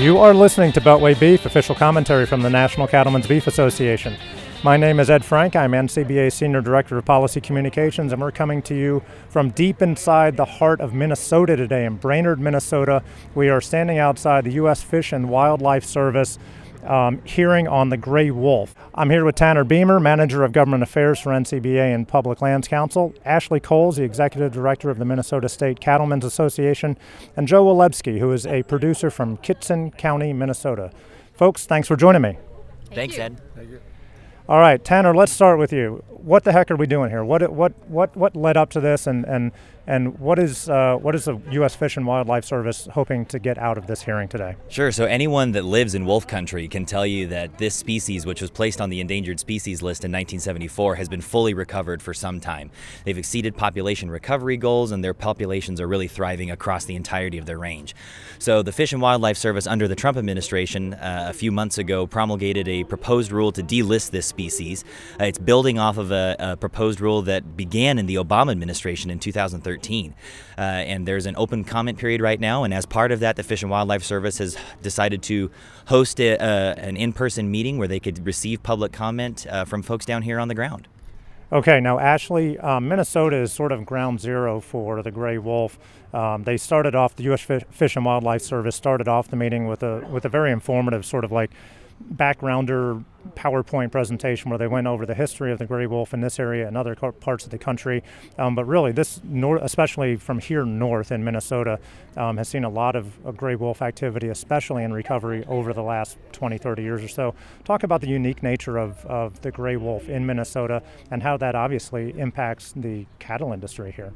You are listening to Beltway Beef, official commentary from the National Cattlemen's Beef Association. My name is Ed Frank. I'm NCBA Senior Director of Policy Communications, and we're coming to you from deep inside the heart of Minnesota today in Brainerd, Minnesota. We are standing outside the U.S. Fish and Wildlife Service um, hearing on the gray wolf. I'm here with Tanner Beymer, Manager of Government Affairs for NCBA and Public Lands Council, Ashley Kohls, the Executive Director of the Minnesota State Cattlemen's Association, and Joe Walebski, who is a producer from Kittson County, Minnesota. Folks, thanks for joining me. Thank Thanks, you. Ed. Thank you. All right, Tanner, let's start with you. What the heck are we doing here? What what what what led up to this, and and and what is uh, what is the U.S. Fish and Wildlife Service hoping to get out of this hearing today? Sure. So anyone that lives in wolf country can tell you that this species, which was placed on the endangered species list in 1974, has been fully recovered for some time. They've exceeded population recovery goals, and their populations are really thriving across the entirety of their range. So the Fish and Wildlife Service, under the Trump administration, uh, a few months ago, promulgated a proposed rule to delist this species. Uh, it's building off of a, a proposed rule that began in the Obama administration in 2013. Uh, and there's an open comment period right now. And as part of that, the Fish and Wildlife Service has decided to host a, an in person meeting where they could receive public comment uh, from folks down here on the ground. Okay, now Ashley, um, Minnesota is sort of ground zero for the gray wolf. Um, they started off the U.S. Fish and Wildlife Service started off the meeting with a with a very informative sort of like backgrounder PowerPoint presentation where they went over the history of the gray wolf in this area and other parts of the country. Um, but really, this, nor- especially from here north in Minnesota, um, has seen a lot of, of, gray wolf activity, especially in recovery over the last 20, 30 years or so. Talk about the unique nature of, of the gray wolf in Minnesota and how that obviously impacts the cattle industry here.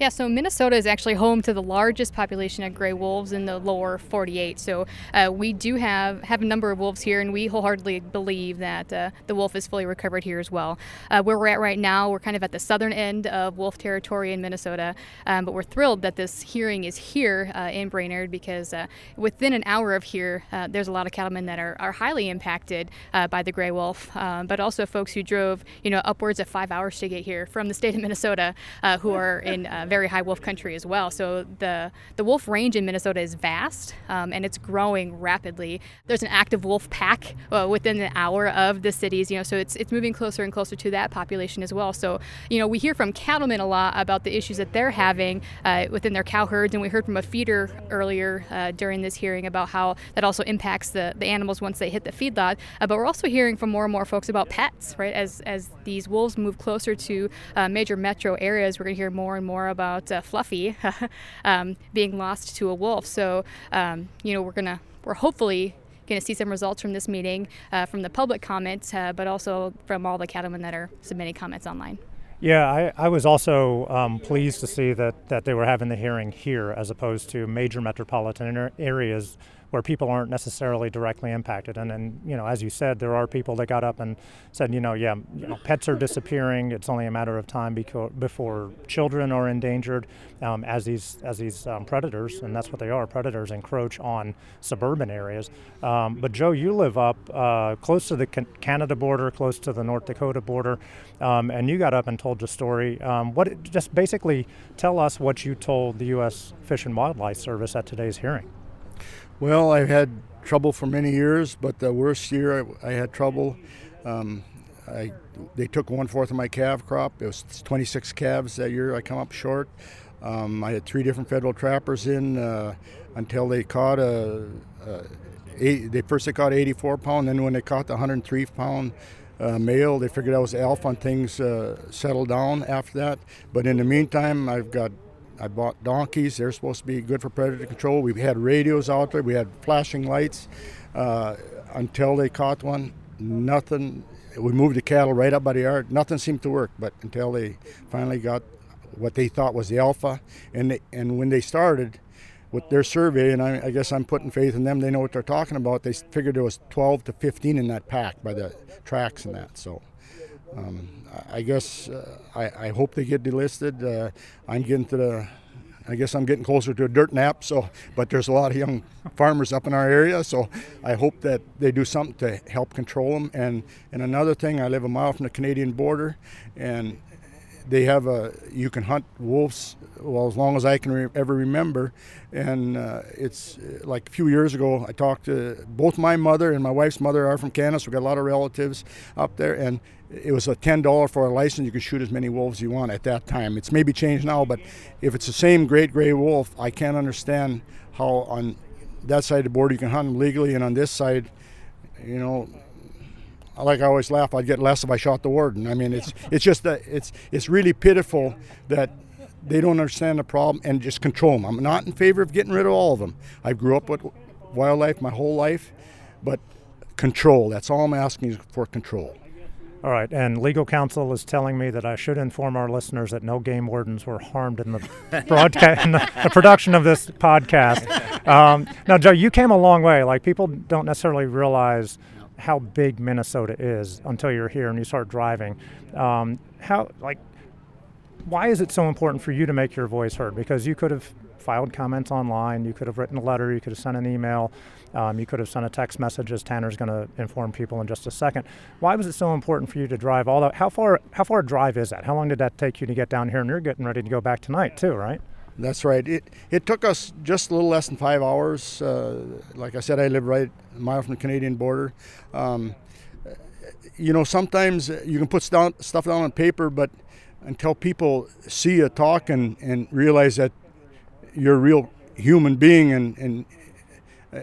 Yeah, so Minnesota is actually home to the largest population of gray wolves in the lower 48. So uh, we do have have a number of wolves here, and we wholeheartedly believe that uh, the wolf is fully recovered here as well. Uh, where we're at right now, we're kind of at the southern end of wolf territory in Minnesota, um, but we're thrilled that this hearing is here uh, in Brainerd because uh, within an hour of here, uh, there's a lot of cattlemen that are, are highly impacted by the gray wolf, um, but also folks who drove you know upwards of five hours to get here from the state of Minnesota who are in very high wolf country as well. So the the wolf range in Minnesota is vast um, and it's growing rapidly. There's an active wolf pack uh, within an hour of the cities. You know, so it's it's moving closer and closer to that population as well. So you know, we hear from cattlemen a lot about the issues that they're having uh, within their cow herds, and we heard from a feeder earlier uh, during this hearing about how that also impacts the the animals once they hit the feedlot. Uh, but we're also hearing from more and more folks about pets, right? As as these wolves move closer to uh, major metro areas, we're going to hear more and more about uh, Fluffy um, being lost to a wolf. So, um, you know, we're gonna we're hopefully going to see some results from this meeting uh, from the public comments, uh, but also from all the cattlemen that are submitting comments online. Yeah, I, I was also um, pleased to see that, that they were having the hearing here as opposed to major metropolitan areas where people aren't necessarily directly impacted. And then, you know, as you said, there are people that got up and said, you know, yeah, you know, pets are disappearing. It's only a matter of time beco- before children are endangered um, as these as these um, predators, and that's what they are, predators encroach on suburban areas. Um, but Joe, you live up uh, close to the Canada border, close to the North Dakota border, um, and you got up and told the story. Um, what just basically tell us what you told the U.S. Fish and Wildlife Service at today's hearing. Well, I've had trouble for many years, but the worst year I, I had trouble. Um, I, they took one fourth of my calf crop. It was 26 calves that year. I come up short. Um, I had three different federal trappers in uh, until they caught a, a eight, they first they caught 84 pound. Then when they caught the 103 pound uh, male, they figured I was alpha, and things uh, settled down after that. But in the meantime, I've got I bought donkeys. They're supposed to be good for predator control. We had radios out there. We had flashing lights uh, until they caught one. Nothing. We moved the cattle right up by the yard. Nothing seemed to work. But until they finally got what they thought was the alpha, and they, and when they started with their survey, and I, I guess I'm putting faith in them. They know what they're talking about. They figured there was 12 to 15 in that pack by the tracks and that. So. Um, I guess uh, I, I, hope they get delisted. Uh, I'm getting to the, I guess I'm getting closer to a dirt nap. So, but there's a lot of young farmers up in our area, so I hope that they do something to help control them. And and another thing, I live a mile from the Canadian border, and they have a you can hunt wolves well as long as I can re- ever remember, and uh, it's uh, like a few years ago I talked to both my mother and my wife's mother are from Canada, so we got a lot of relatives up there, and it was a ten dollar for a license. You could shoot as many wolves you want at that time. It's maybe changed now, but if it's the same great gray wolf, I can't understand how on that side of the border you can hunt them legally, and on this side, you know, like I always laugh, I'd get less if I shot the warden. I mean, it's it's just that it's it's really pitiful that they don't understand the problem and just control them. I'm not in favor of getting rid of all of them. I grew up with wildlife my whole life, but control. That's all I'm asking for control. All right, and legal counsel is telling me that I should inform our listeners that no game wardens were harmed in the broadcast, in the, the, production of this podcast. Um, now, Joe, you came a long way. Like people don't necessarily realize how big Minnesota is until you're here and you start driving. Um, how like why is it so important for you to make your voice heard? Because you could have filed comments online, you could have written a letter, you could have sent an email, um, you could have sent a text message, as Tanner's going to inform people in just a second. Why was it so important for you to drive all that? How far? How far a drive is that? How long did that take you to get down here? And you're getting ready to go back tonight too, right? That's right. It it took us just a little less than five hours. Uh, like I said, I live right a mile from the Canadian border. Um, you know, sometimes you can put stuff down on paper, but until people see you talk and, and realize that you're a real human being and, and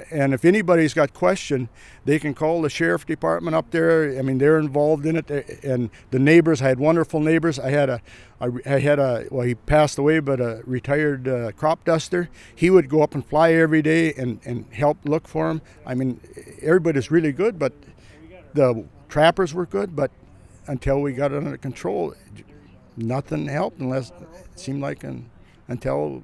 and if anybody's got question, they can call the sheriff department up there. I mean, they're involved in it. And the neighbors, I had wonderful neighbors. I had a, I had a, well, he passed away, but a retired uh, crop duster. He would go up and fly every day and, and help look for him. I mean, everybody's really good, but the trappers were good. But until we got it under control, nothing helped unless it seemed like an, until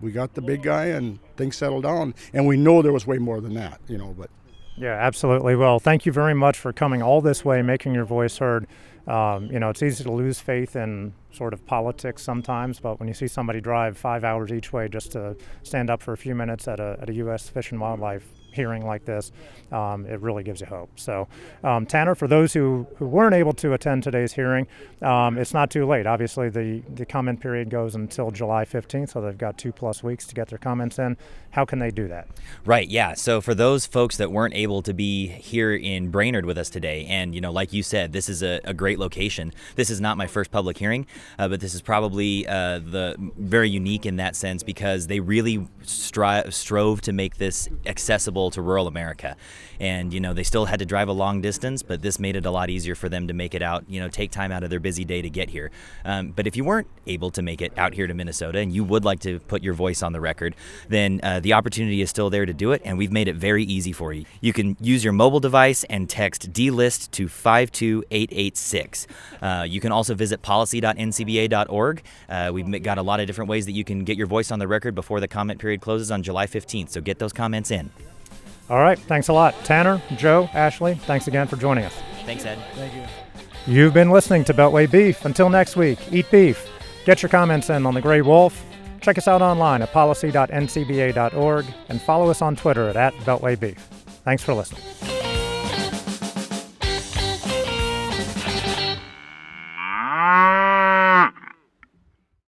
we got the big guy and things settled down. And we know there was way more than that, you know. But yeah, absolutely. Well, thank you very much for coming all this way, making your voice heard. Um, you know, it's easy to lose faith in sort of politics sometimes, but when you see somebody drive five hours each way just to stand up for a few minutes at a, at a U.S. Fish and Wildlife hearing like this, um, it really gives you hope. So, um, Tanner, for those who, who weren't able to attend today's hearing, um, it's not too late. Obviously, the, the comment period goes until July 15th, so they've got two plus weeks to get their comments in. How can they do that? Right, yeah. So, for those folks that weren't able to be here in Brainerd with us today, and, you know, like you said, this is a, a great location. This is not my first public hearing, uh, but this is probably uh, the very unique in that sense because they really stri- strove to make this accessible to rural America. And, you know, they still had to drive a long distance, but this made it a lot easier for them to make it out, you know, take time out of their busy day to get here. Um, but if you weren't able to make it out here to Minnesota and you would like to put your voice on the record, then uh, the opportunity is still there to do it, and we've made it very easy for you. You can use your mobile device and text DLIST to 52886. Uh, you can also visit policy.ncba.org. Uh, we've got a lot of different ways that you can get your voice on the record before the comment period closes on July 15th, so get those comments in. All right. Thanks a lot. Tanner, Joe, Ashley, thanks again for joining us. Thanks, Ed. Thank you. You've been listening to Beltway Beef. Until next week, eat beef. Get your comments in on the Gray Wolf. Check us out online at policy.ncba.org and follow us on Twitter at, at Beltway Beef. Thanks for listening.